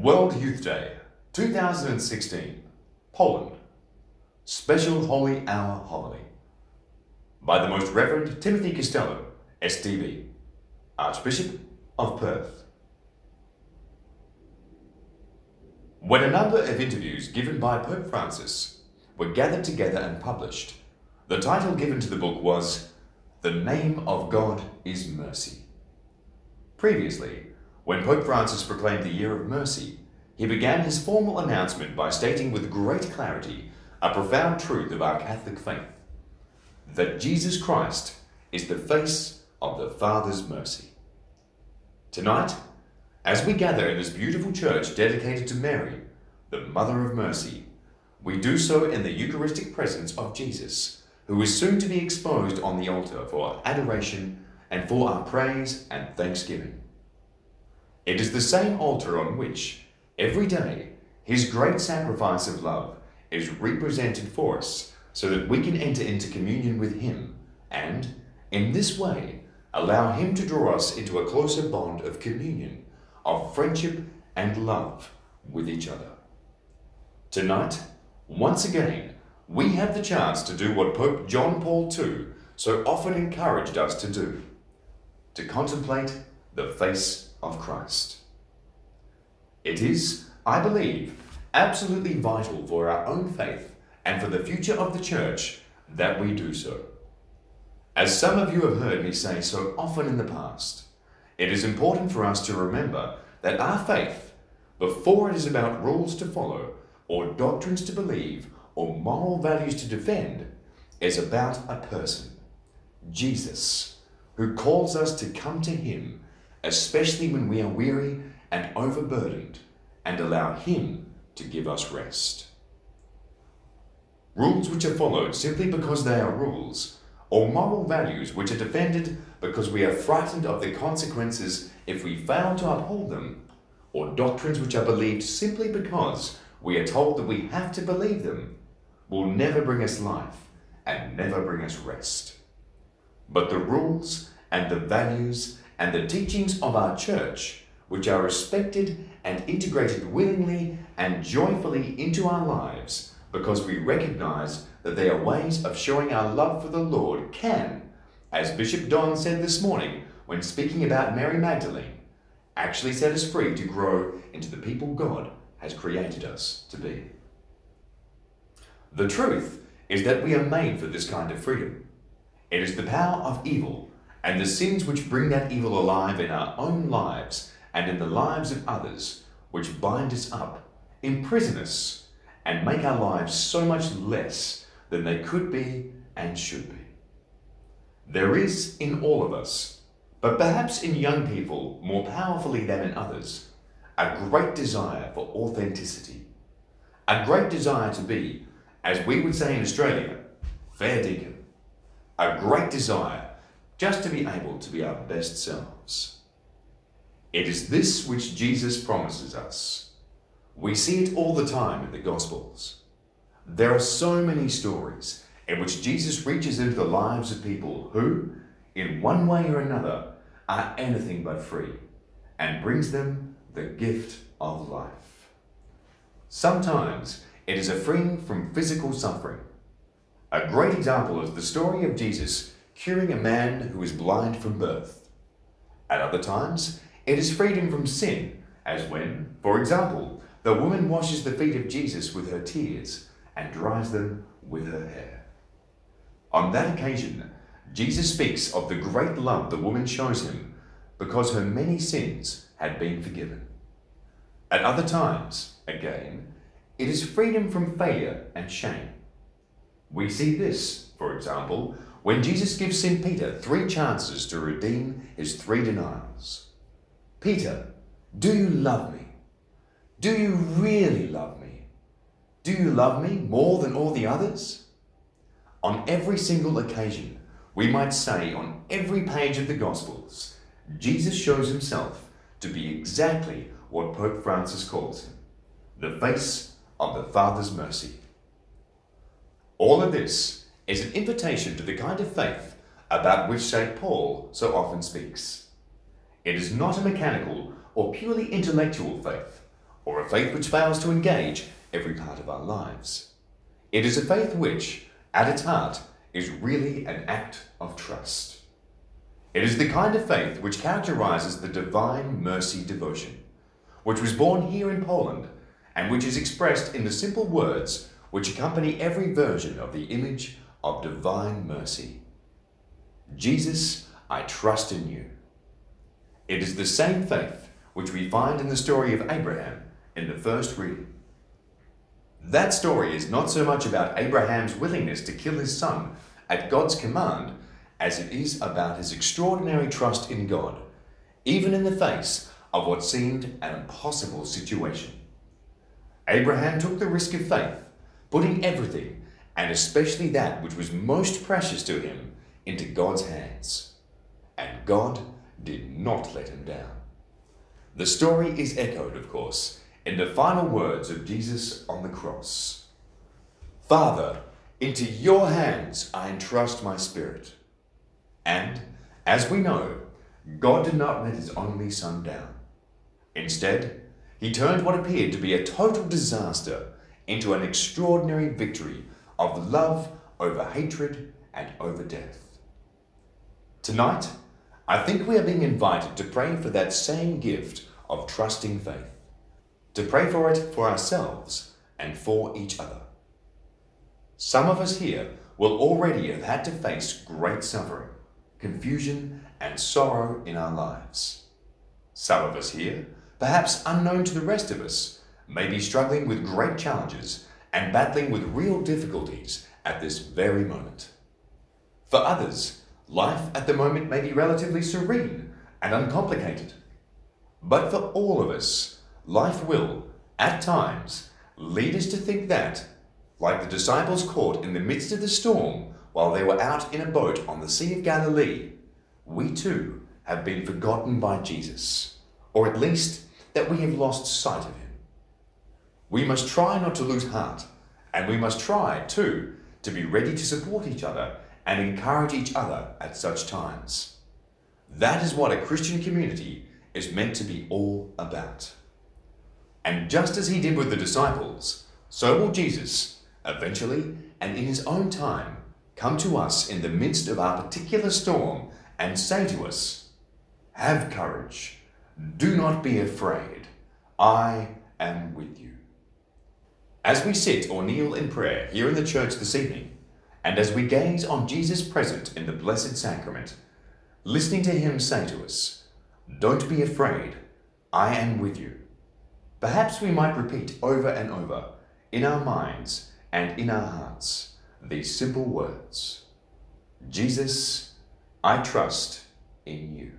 World Youth Day 2016, Poland. Special Holy Hour Homily by the Most Reverend Timothy Costelloe, SDB, Archbishop of Perth. When a number of interviews given by Pope Francis were gathered together and published, the title given to the book was The Name of God is Mercy. Previously, when Pope Francis proclaimed the Year of Mercy, he began his formal announcement by stating with great clarity a profound truth of our Catholic faith that Jesus Christ is the face of the Father's mercy. Tonight, as we gather in this beautiful church dedicated to Mary, the Mother of Mercy, we do so in the Eucharistic presence of Jesus, who is soon to be exposed on the altar for adoration and for our praise and thanksgiving. It is the same altar on which, every day, his great sacrifice of love is represented for us so that we can enter into communion with him and, in this way, allow him to draw us into a closer bond of communion, of friendship and love with each other. Tonight, once again, we have the chance to do what Pope John Paul II so often encouraged us to do to contemplate the face of Christ. It is, I believe, absolutely vital for our own faith and for the future of the Church that we do so. As some of you have heard me say so often in the past, it is important for us to remember that our faith, before it is about rules to follow, or doctrines to believe, or moral values to defend, is about a person, Jesus who calls us to come to Him, especially when we are weary and overburdened, and allow Him to give us rest. Rules which are followed simply because they are rules, or moral values which are defended because we are frightened of the consequences if we fail to uphold them, or doctrines which are believed simply because we are told that we have to believe them, will never bring us life and never bring us rest. But the rules and the values and the teachings of our church, which are respected and integrated willingly and joyfully into our lives because we recognize that they are ways of showing our love for the Lord, can, as Bishop Don said this morning when speaking about Mary Magdalene, actually set us free to grow into the people God has created us to be. The truth is that we are made for this kind of freedom. It is the power of evil and the sins which bring that evil alive in our own lives and in the lives of others, which bind us up, imprison us, and make our lives so much less than they could be and should be. There is in all of us, but perhaps in young people more powerfully than in others, a great desire for authenticity, a great desire to be, as we would say in Australia, fair dinkum, a great desire just to be able to be our best selves. It is this which Jesus promises us. We see it all the time in the Gospels. There are so many stories in which Jesus reaches into the lives of people who, in one way or another, are anything but free and brings them the gift of life. Sometimes it is a freeing from physical suffering. A great example is the story of Jesus curing a man who is blind from birth. At other times, it is freedom from sin, as when, for example, the woman washes the feet of Jesus with her tears and dries them with her hair. On that occasion, Jesus speaks of the great love the woman shows him because her many sins had been forgiven. At other times, again, it is freedom from failure and shame. We see this, for example, when Jesus gives St. Peter three chances to redeem his three denials. Peter, do you love me? Do you really love me? Do you love me more than all the others? On every single occasion, we might say on every page of the Gospels, Jesus shows himself to be exactly what Pope Francis calls him the face of the Father's mercy. All of this is an invitation to the kind of faith about which St. Paul so often speaks. It is not a mechanical or purely intellectual faith, or a faith which fails to engage every part of our lives. It is a faith which, at its heart, is really an act of trust. It is the kind of faith which characterizes the divine mercy devotion, which was born here in Poland and which is expressed in the simple words which accompany every version of the image of divine mercy. Jesus, I trust in you. It is the same faith which we find in the story of Abraham in the first reading. That story is not so much about Abraham's willingness to kill his son at God's command as it is about his extraordinary trust in God, even in the face of what seemed an impossible situation. Abraham took the risk of faith, putting everything, and especially that which was most precious to him, into God's hands. And God did not let him down. The story is echoed, of course, in the final words of Jesus on the cross Father, into your hands I entrust my spirit. And, as we know, God did not let his only son down. Instead, he turned what appeared to be a total disaster into an extraordinary victory of love over hatred and over death. Tonight, I think we are being invited to pray for that same gift of trusting faith, to pray for it for ourselves and for each other. Some of us here will already have had to face great suffering confusion, and sorrow in our lives. Some of us here, perhaps unknown to the rest of us, may be struggling with great challenges and battling with real difficulties at this very moment. For others, life at the moment may be relatively serene and uncomplicated. But for all of us, life will, at times, lead us to think that, like the disciples caught in the midst of the storm, while they were out in a boat on the Sea of Galilee, we too have been forgotten by Jesus, or at least that we have lost sight of him. We must try not to lose heart, and we must try, too, to be ready to support each other and encourage each other at such times. That is what a Christian community is meant to be all about. And just as he did with the disciples, so will Jesus, eventually and in his own time, come to us in the midst of our particular storm and say to us, Have courage, do not be afraid, I am with you. As we sit or kneel in prayer here in the church this evening, and as we gaze on Jesus present in the Blessed Sacrament, listening to him say to us, Don't be afraid, I am with you. Perhaps we might repeat over and over in our minds and in our hearts these simple words Jesus, I trust in you.